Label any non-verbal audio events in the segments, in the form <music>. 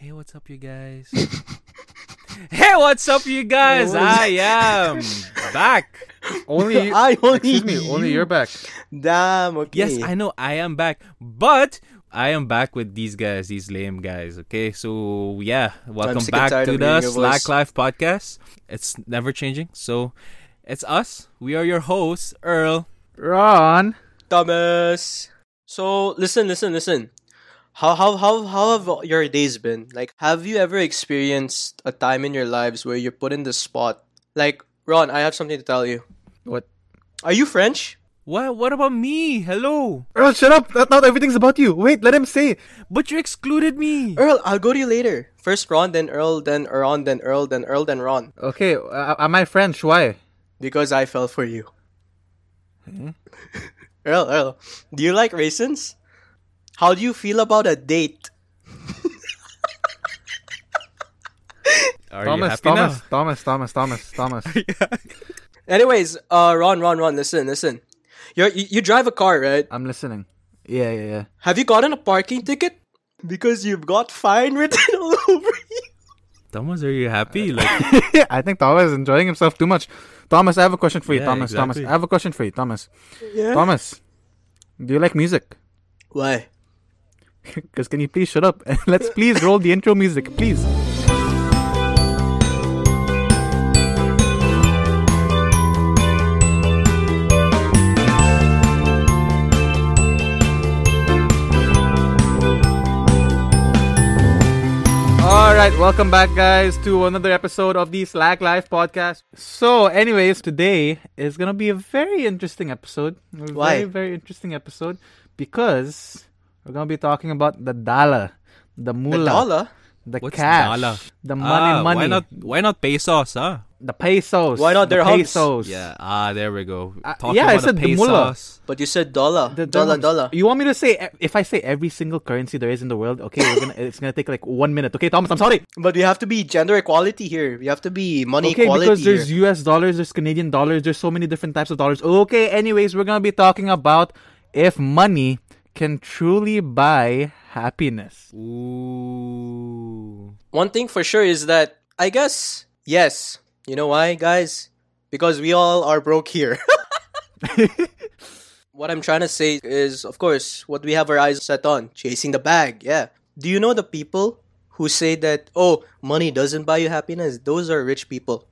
Hey, what's up, you guys? <laughs> hey, what's up, you guys? I am <laughs> back. Only <laughs> I only excuse me, only you. you're back. Damn, okay. Yes, I know I am back, but I am back with these guys, these lame guys. Okay, so yeah, welcome back to the hearing Slack voice. Life podcast. It's never changing, so it's us. We are your hosts, Earl. Ron. Thomas. So listen, listen, listen. How how how how have your days been? Like, have you ever experienced a time in your lives where you're put in the spot? Like, Ron, I have something to tell you. What? Are you French? What? What about me? Hello, Earl, shut up. Not, not everything's about you. Wait, let him say. but you excluded me. Earl, I'll go to you later. First Ron, then Earl, then Ron, then Earl, then Earl, then Ron. Okay, uh, am I French? Why? Because I fell for you. Hmm? <laughs> Earl, Earl, do you like raisins? How do you feel about a date? <laughs> Are Thomas, you happy Thomas, now? Thomas, Thomas, Thomas, Thomas. <laughs> Anyways, uh, Ron, Ron, Ron, listen, listen. You're, you you drive a car, right? I'm listening. Yeah, yeah, yeah. Have you gotten a parking ticket? Because you've got fine written all over you. Thomas, are you happy? <laughs> Like, I think Thomas is enjoying himself too much. Thomas, I have a question for you. Yeah, Thomas, Thomas. I have a question for you. Thomas, Yeah. Thomas, do you like music? Why? <laughs> Because can you please shut up and <laughs> let's please roll the intro music, please. All right, welcome back, guys, to another episode of the Slack Life podcast. So, anyways, today is gonna be a very interesting episode. A Why? Very, very interesting episode because we're gonna be talking about the dollar, the The dollar? the what's cash, dollar? the money, Ah, money, Why not? Why not pesos? Huh? the pesos. Why not the dirhams? pesos? Yeah. Ah, there we go. Uh, Talking yeah, I about said the the mullah. But you said dollar. The dollar, dirhams. dollar. You want me to say if I say every single currency there is in the world? Okay, we're gonna, <laughs> it's gonna take like one minute. Okay, Thomas, I'm sorry. But we have to be gender equality here. We have to be money okay, equality because there's here. US dollars, there's Canadian dollars, there's so many different types of dollars. Okay, anyways, we're gonna be talking about if money can truly buy happiness. Ooh. One thing for sure is that, I guess, yes. You know why, guys? Because we all are broke here. <laughs> what I'm trying to say is, of course, what we have our eyes set on chasing the bag. Yeah. Do you know the people who say that, oh, money doesn't buy you happiness? Those are rich people.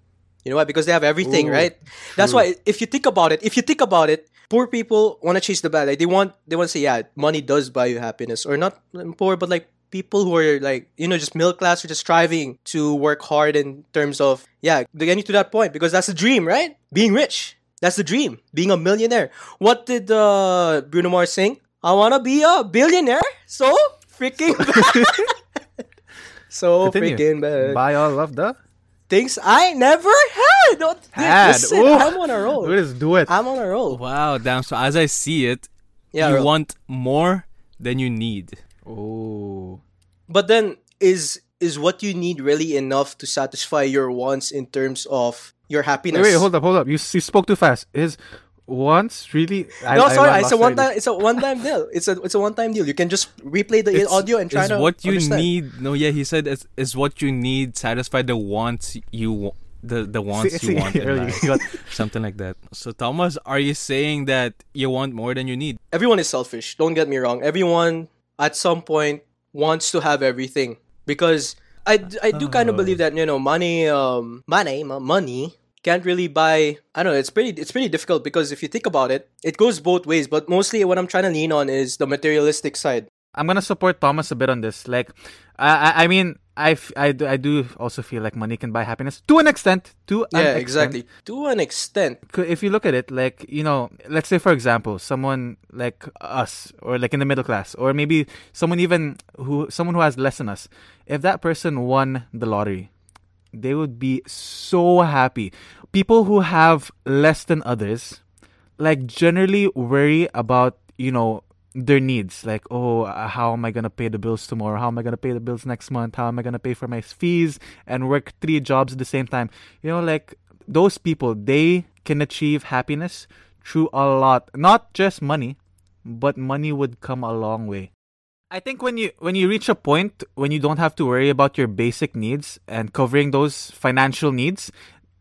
You know why? Because they have everything, Ooh, right? That's why if you think about it, if you think about it, poor people want to chase the bad. Like they want they want to say, yeah, money does buy you happiness. Or not poor, but like people who are like, you know, just middle class or just striving to work hard in terms of yeah, getting to that point because that's the dream, right? Being rich. That's the dream. Being a millionaire. What did uh, Bruno Mars sing? I wanna be a billionaire. So freaking <laughs> bad. so Continue. freaking bad Buy all of the things I never had. Don't had. Listen, I'm on a roll. Let's do it. I'm on a roll. Wow. Damn. So as I see it, Yeah, you Earl. want more than you need. Oh, but then is is what you need really enough to satisfy your wants in terms of your happiness? wait, wait, hold up, hold up. You, you spoke too fast. Is once really? I, No, I sorry, lost it's a one time. It's a one time deal. It's a it's a one time deal. You can just replay the It's- audio and try is to what you understand. need. No, yeah, he said it's is what you need. Satisfy the wants you wa- the the wants See- you see, want in earlier, life. you got- <laughs> Something like that. So Thomas, are you saying that you want more than you need? Everyone is selfish. Don't get me wrong. Everyone at some point wants to have everything because i, I do kind of Oh. believe that you know money um money mo- money can't really buy I don't know it's pretty it's pretty difficult because if you think about it it goes both ways but mostly what I'm trying to lean on is the materialistic side I'm gonna support Thomas a bit on this. Like, I, I, I mean, I, f- I, do, I do also feel like money can buy happiness to an extent. To an yeah extent. exactly to an extent If you look at it, like you know, let's say for example, someone like us, or like in the middle class, or maybe someone even who someone who has less than us. If that person won the lottery, they would be so happy. People who have less than others, like generally worry about you know their needs. Like oh how am i going to pay the bills tomorrow? How am i going to pay the bills next month? How am i going to pay for my fees and work three jobs at the same time? You know like those people they can achieve happiness through a lot. Not just money but money would come a long way I think when you when you reach a point when you don't have to worry about your basic needs and covering those financial needs,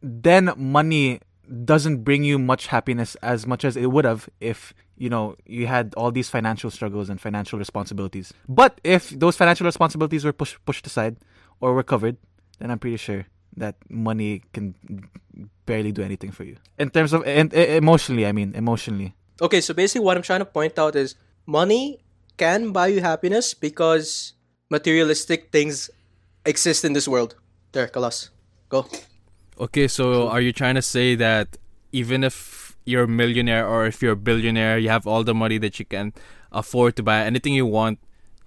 then money doesn't bring you much happiness as much as it would have if you know you had all these financial struggles and financial responsibilities. But if those financial responsibilities were pushed pushed aside or were covered, then I'm pretty sure that money can barely do anything for you in terms of and, emotionally. I mean, emotionally. Okay, so basically, what I'm trying to point out is money can buy you happiness because materialistic things exist in this world. There, Kalas. Go. Okay, so are you trying to say that even if you're a millionaire or if you're a billionaire, you have all the money that you can afford to buy anything you want,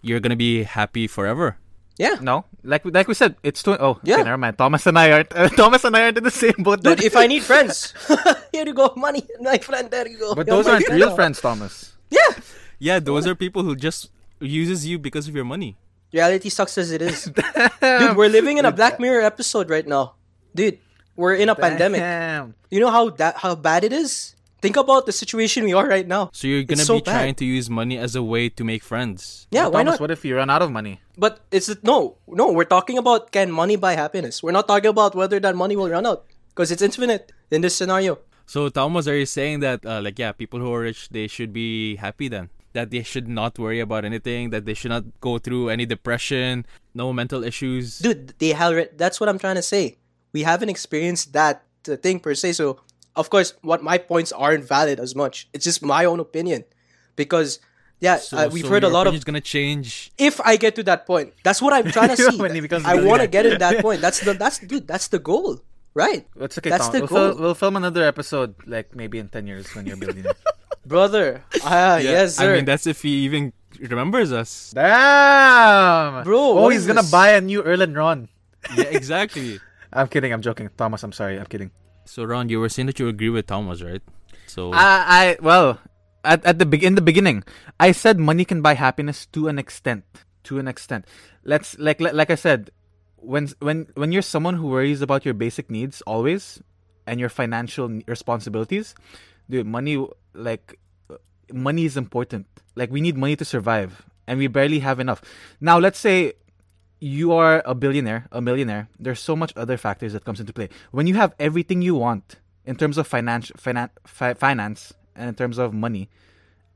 you're gonna be happy forever? Yeah. No, like like we said, it's too. Oh, Yeah. okay, never mind. Thomas and I aren't. <laughs> Thomas and I aren't in the same boat. But if I need friends, <laughs> <laughs> here you go, money, my friend. There you go. But You're those aren't friend real friends, Thomas. Yeah. Yeah, those are people who just uses you because of your money. Reality sucks as it is. <laughs> Dude, we're living in a Black Mirror episode right now. Dude, we're in a pandemic. You know how that how bad it is? Think about the situation we are right now. So you're gonna It's so be trying to use money as a way to make friends. Yeah, But why Thomas, not? what if you run out of money? But it's no, no. We're talking about can money buy happiness. We're not talking about whether that money will run out because it's infinite in this scenario. So Thomas, are you saying that uh, like yeah, people who are rich they should be happy then? That they should not worry about anything, that they should not go through any depression, no mental issues. dude they have that's what i'm trying to say we haven't experienced that thing per se so of course what my points aren't valid as much it's just my own opinion because yeah So, uh, we've so heard a lot of opinion's gonna change. if i get to that point that's what i'm <laughs> trying to see When he becomes i a want to get in that <laughs> point that's the that's dude that's the goal right It's okay, That's Tom. the We'll, goal. fil- we'll film another episode like maybe in ten years when you're building billionaire. <laughs> brother ah Yeah, yes sir I mean that's if he even remembers us. Damn, Bro, Oh, he's gonna this? buy a new Erlen Ron. <laughs> yeah, exactly. I'm kidding. I'm joking, Thomas. I'm sorry. I'm kidding. So Ron, you were saying that you agree with Thomas, right? So I, I well, at at the be- in the beginning, I said money can buy happiness to an extent. To an extent, let's like like, like I said, when when when you're someone who worries about your basic needs always and your financial responsibilities, dude, money like money is important. Like we need money to survive, and we barely have enough. Now, let's say you are a billionaire, a millionaire, there's so much other factors that comes into play. When you have everything you want in terms of finance, finan- fi- finance, and in terms of money,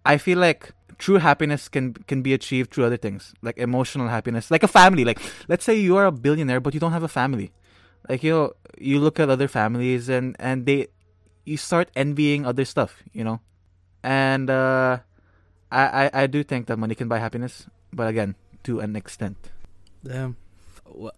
I feel like true happiness can can be achieved through other things, like emotional happiness, like a family. Like let's say you are a billionaire, but you don't have a family. Like you know, you look at other families and and they, you start envying other stuff, you know, and uh, I, I I do think that money can buy happiness, but again, to an extent. Damn.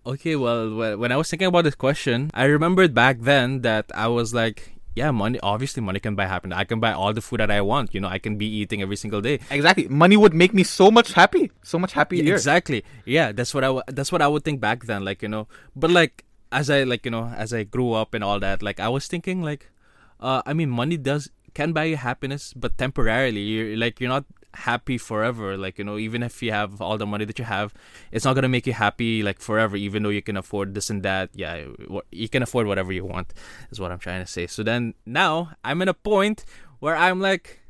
Okay, well, when I was thinking about this question, I remembered back then that I was like, yeah, money, obviously, money can buy happiness. I can buy all the food that I want. You know, I can be eating every single day. Exactly. Money would make me so much happy. So much happier. Yeah, exactly. Yeah, that's what I w- that's what I would think back then. Like you know, but like as I like you know as I grew up and all that, like I was thinking like, uh, I mean, money does can buy you happiness, but temporarily. You're like you're not happy forever. Like you know, even if you have all the money that you have, it's not gonna make you happy like forever. Even though you can afford this and that. Yeah, you can afford whatever you want. Is what I'm trying to say. So then now I'm in a point where I'm like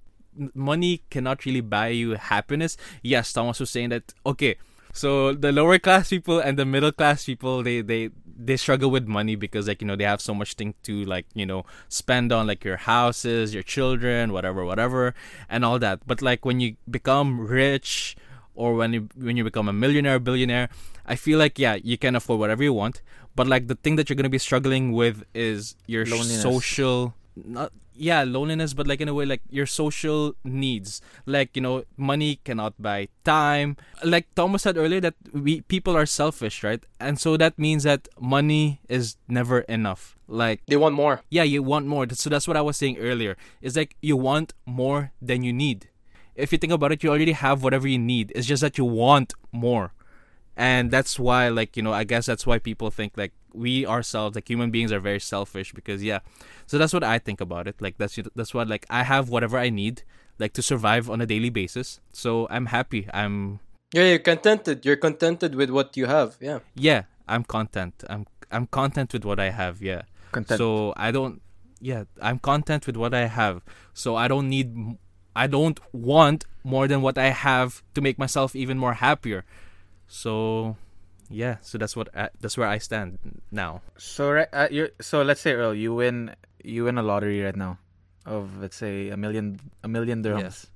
money cannot really buy you happiness. Yes, Thomas was saying that. Okay, so the lower class people and the middle class people, they they they struggle with money because like you know they have so much thing to like you know spend on like your houses, your children, whatever, whatever, and all that. But like when you become rich or when you when you become a millionaire, billionaire, I feel like yeah, you can afford whatever you want. But like the thing that you're gonna be struggling with is your Loneliness. social not yeah loneliness but like in a way like your social needs. Like you know money cannot buy time. Like thomas said earlier that we people are selfish right? And so that means that money is never enough. Like they want more. yeah you want more. So that's what i was saying earlier. It's like you want more than you need. If you think about it you already have whatever you need. It's just that you want more and that's why like you know i guess that's why people think like we ourselves like human beings are very selfish because yeah. So that's what i think about it. Like that's that's what like i have whatever i need like to survive on a daily basis. So i'm happy. I'm yeah you're contented. You're contented with what you have. Yeah. Yeah i'm content. I'm i'm content with what i have. Yeah. Content. so i don't yeah i'm content with what i have. So i don't need i don't want more than what I have to make myself even more happier. So, yeah. So that's what I, that's where I stand now. So right, uh, you so let's say Earl, you win you win a lottery right now of let's say a million a million dirhams. Yes.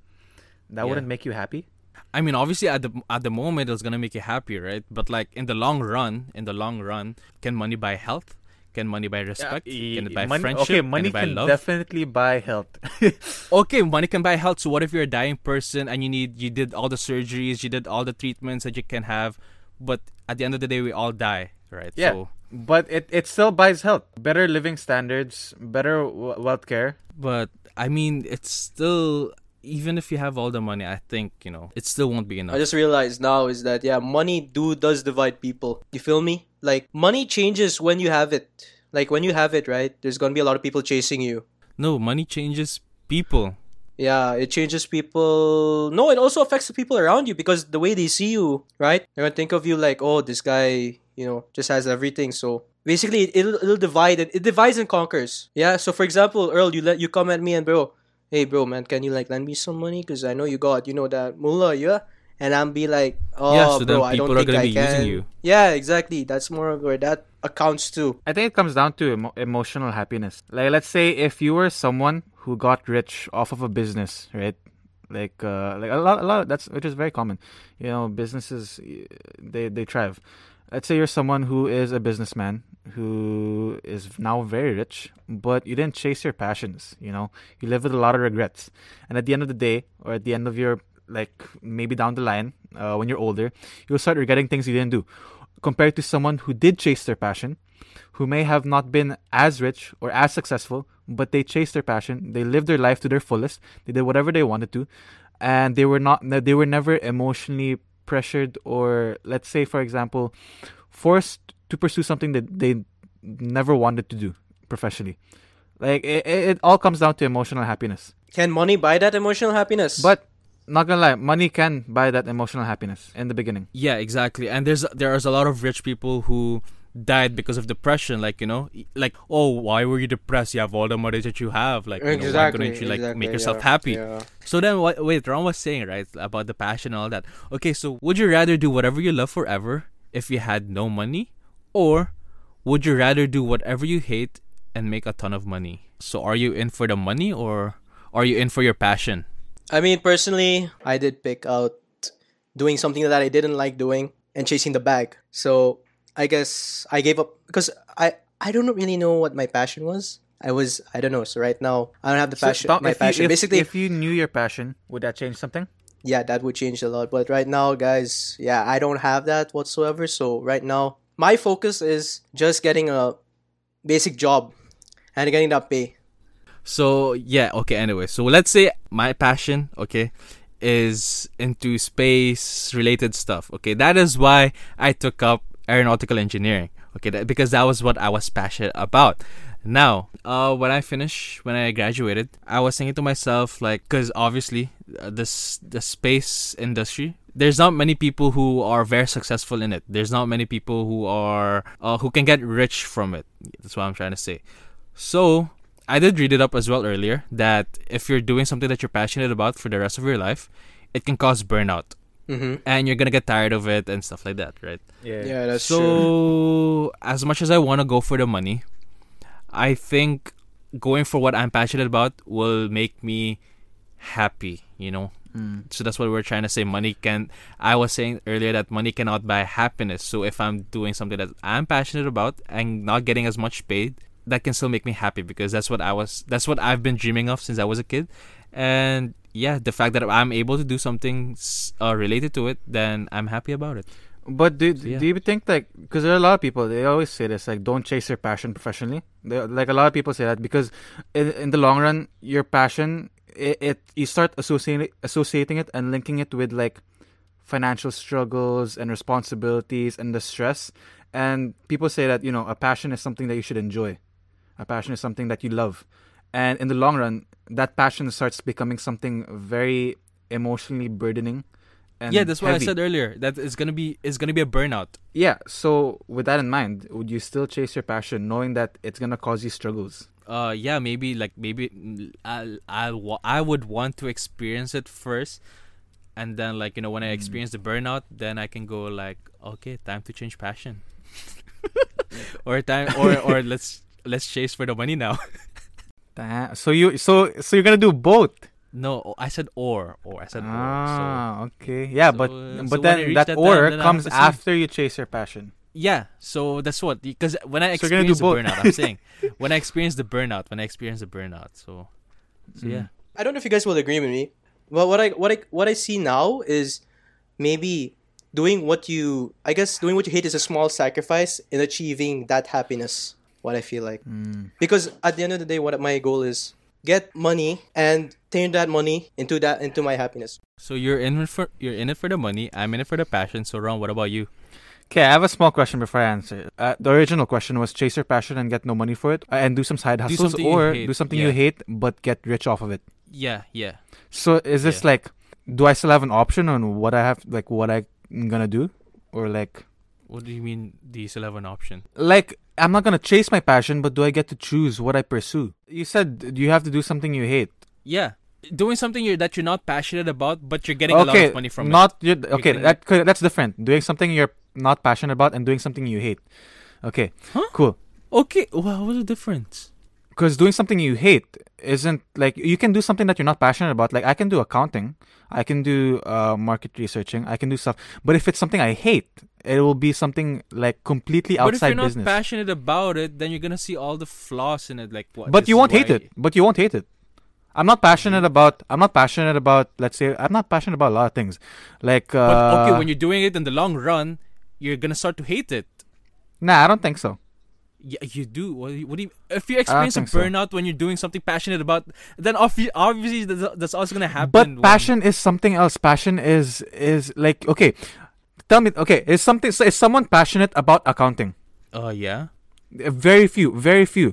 That Yeah. wouldn't make you happy. I mean, obviously at the at the moment it's gonna make you happy, right? But like in the long run, in the long run, can money buy health? Can money buy respect? can it buy money, friendship? Okay, money can it buy can love? definitely buy health. <laughs> okay, money can buy health. So what if you're a dying person and you need you did all the surgeries, you did all the treatments that you can have, but at the end of the day we all die, right? Yeah. So, but it, it still buys health, better living standards, better w- wealth care. but I mean, it's still even if you have all the money, I think you know it still won't be enough. I just realized now is that yeah, money do does divide people. You feel me? Like money changes when you have it. Like when you have it, right? There's gonna be a lot of people chasing you. no, money changes people. Yeah, it changes people. No, it also affects the people around you because the way they see you, right? They're gonna think of you like, oh, this guy, you know, just has everything. So basically, it, it'll it'll divide. It, it divides and conquers. Yeah. So for example, Earl, you let you come at me and bro, hey bro, man, can you like lend me some money? Cause I know you got, you know, that mullah, yeah. And I'm be like, oh, Yeah, so then bro, I don't are think gonna I be can. using you. Yeah, exactly. That's more of where that accounts to. I think it comes down to emo- emotional happiness. Like, let's say if you were someone who got rich off of a business, right? Like, uh, like a lot, a lot. That's which is very common. You know, businesses they they thrive. Let's say you're someone who is a businessman who is now very rich, but you didn't chase your passions. You know, you live with a lot of regrets, and at the end of the day, or at the end of your like maybe down the line, uh, when you're older, you'll start regretting things you didn't do. Compared to someone who did chase their passion, who may have not been as rich or as successful, but they chased their passion. They lived their life to their fullest. They did whatever they wanted to, and they were not. They were never emotionally pressured or, let's say, for example, forced to pursue something that they never wanted to do professionally. Like it, it, it all comes down to emotional happiness. Can money buy that emotional happiness? But not gonna lie, money can buy that emotional happiness in the beginning. Yeah, exactly. And there's there's a lot of rich people who died because of depression. Like you know, like oh, why were you depressed? You have all the money that you have. Like you know, why couldn't you like make yourself happy? Yeah. So then, what? Wait, Ron was saying right about the passion and all that. Okay, so would you rather do whatever you love forever if you had no money, or would you rather do whatever you hate and make a ton of money? So are you in for the money or are you in for your passion? I mean, personally, I did pick out doing something that I didn't like doing and chasing the bag. So I guess I gave up because I I don't really know what my passion was. I was I don't know. So right now I don't have the So, passion. Tom, my if you- passion. if- Basically, if you knew your passion, would that change something? yeah, that would change a lot. But right now, guys, yeah, I don't have that whatsoever. So right now, my focus is just getting a basic job and getting that pay. So yeah, okay. Anyway, so let's say my passion, okay, is into space related stuff. Okay, that is why I took up aeronautical engineering. Okay, that, because that was what I was passionate about. Now, uh, when I finished, when I graduated, I was thinking to myself, like, because obviously, uh, this the space industry, there's not many people who are very successful in it. There's not many people who are uh, who can get rich from it. That's what I'm trying to say. So I did read it up as well earlier that if you're doing something that you're passionate about for the rest of your life, it can cause burnout, Mm-hmm. and you're gonna get tired of it and stuff like that, right? Yeah, that's so true. as much as I want to go for the money, I think going for what I'm passionate about will make me happy. You know, Mm. so that's what we're trying to say. Money can. I was saying earlier that money cannot buy happiness. So if I'm doing something that I'm passionate about and not getting as much paid, that can still make me happy because that's what I was. That's what I've been dreaming of since I was a kid, and yeah, the fact that I'm able to do something uh, related to it, then I'm happy about it. But do So, yeah. do you think like because there are a lot of people they always say this like don't chase your passion professionally. They, like a lot of people say that because in, in the long run your passion it, it you start associating associating it and linking it with like financial struggles and responsibilities and the stress and people say that you know a passion is something that you should enjoy a passion is something that you love and in the long run that passion starts becoming something very emotionally burdening and yeah, that's what heavy. I said earlier. That it's gonna be it's gonna be a burnout. Yeah. So with that in mind, would you still chase your passion, knowing that it's gonna cause you struggles? uh, yeah, maybe like maybe mm, I I I would want to experience it first, and then like you know when I Mm. experience the burnout, then I can go like okay, time to change passion, <laughs> <laughs> or time or or let's let's chase for the money now. <laughs> Da- So you so so you're gonna do both. no, I said or or I said or. Ah, okay. Yeah, so, but but so then that, that or time, then comes after you chase your passion. Yeah, so that's what because when I So do experience the both. burnout, I'm saying <laughs> when I experience the burnout, when I experience the burnout, so so Mm. yeah. I don't know if you guys will agree with me. but what I what I what I see now is maybe doing what you I guess doing what you hate is a small sacrifice in achieving that happiness. What I feel like Mm. because at the end of the day, what my goal is get money and turn that money into that into my happiness. So you're in for you're in it for the money. I'm in it for the passion. So Ron, what about you? Okay, I have a small question before I answer. Uh, the original question was chase your passion and get no money for it, uh, and do some side hustles, something you or do something yeah. you hate but get rich off of it. Yeah, yeah. So is this Yeah. like, do I still have an option on what I have, like what I'm gonna do, or like, What do you mean? Still have an option? like I'm not gonna chase my passion, but do I get to choose what I pursue? You said you have to do something you hate. Yeah, doing something you're, that you're not passionate about, but you're getting a lot of money from it. not you okay. getting- That that's different. Doing something you're not passionate about and doing something you hate. Okay, Huh? cool. Okay, well, what's the difference? because doing something you hate isn't like you can do something that you're not passionate about like i can do accounting i can do uh, market researching i can do stuff but if it's something i hate it will be something like completely outside business. but if you're not business passionate about it, then you're gonna see all the flaws in it. Like what? but you won't hate it but you won't hate it i'm not passionate about i'm not passionate about let's say i'm not passionate about a lot of things like uh, But okay, when you're doing it in the long run, you're gonna start to hate it. nah i don't think so Yeah, you do. What do you, what do you if you experience a think so. burnout when you're doing something passionate about, then obviously that's, that's also gonna happen. but passion is something else passion is is like okay tell me okay is something so is someone passionate about accounting Oh yeah. Uh, very few, very few.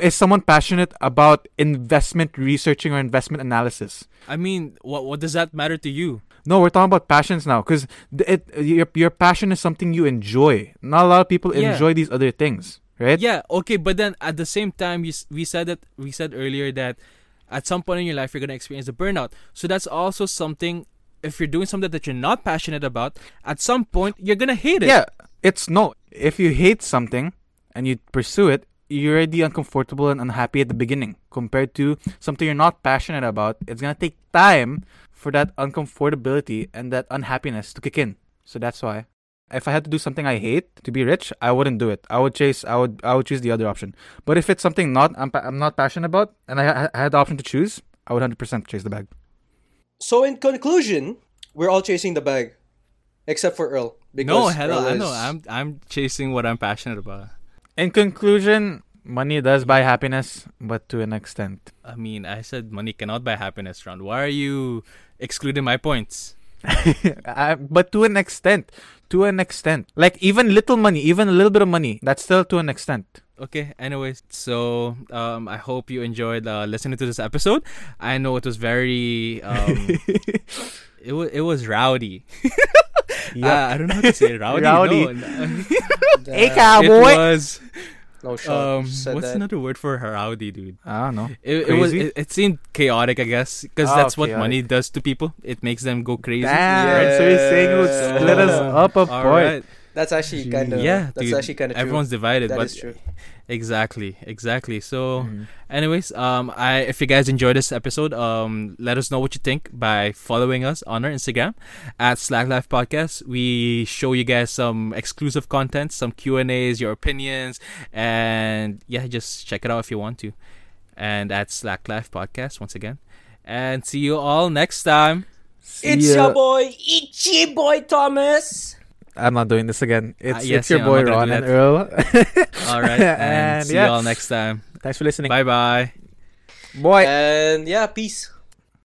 Is someone passionate about investment researching or investment analysis? I mean, what what does that matter to you? No, we're talking about passions now, because it your your passion is something you enjoy. Not a lot of people Yeah. enjoy these other things, right? Yeah, okay, but then at the same time, you, we said that we said earlier that at some point in your life you're gonna experience a burnout. So that's also something. If you're doing something that you're not passionate about, at some point you're gonna hate it. Yeah, it's no. If you hate something and you pursue it, you're already uncomfortable and unhappy at the beginning. Compared to something you're not passionate about, it's gonna take time for that uncomfortability and that unhappiness to kick in. So that's why. If I had to do something I hate to be rich, I wouldn't do it. I would chase. I would. I would choose the other option. But if it's something not I'm, I'm not passionate about, and I, I had the option to choose, I would hundred percent chase the bag. So in conclusion, we're all chasing the bag, except for Earl. Because no, hello, Earl I know. I'm I'm chasing what I'm passionate about. In conclusion, money does buy happiness, but to an extent. I mean, I said money cannot buy happiness, Ron. Why are you excluding my points? <laughs> uh, but to an extent to an extent like even little money even a little bit of money that's still to an extent Okay, anyways, so um, I hope you enjoyed uh, listening to this episode. I know it was very um, <laughs> it was it was rowdy. <laughs> Uh, I don't know how to say it. rowdy. Rowdy. No. hey cowboy It was No shot. um, what's that. another word for rowdy, dude? i don't know It, it was Crazy? it, it seemed chaotic, I guess, because Oh, that's what chaotic. money does to people. It makes them go crazy. Damn, so you're saying it would Yeah. split us up a All point right. That's actually kind of Yeah, That's dude, actually kind of true. Everyone's divided, That but is true. exactly, exactly. So. Mhm. Anyways, um, I if you guys enjoyed this episode, um, let us know what you think by following us on our Instagram at Slack Life Podcast. We show you guys some exclusive content, some Q and A's, your opinions, and yeah, just check it out if you want to. And at Slack Life Podcast once again, and see you all next time. See It's ya. your boy, Itchy Boy Thomas. I'm not doing this again ah, it's, yes, it's your yeah, boy ron and earl <laughs> All right, and, And see yeah. you all next time. thanks for listening Bye bye. boy And yeah, peace.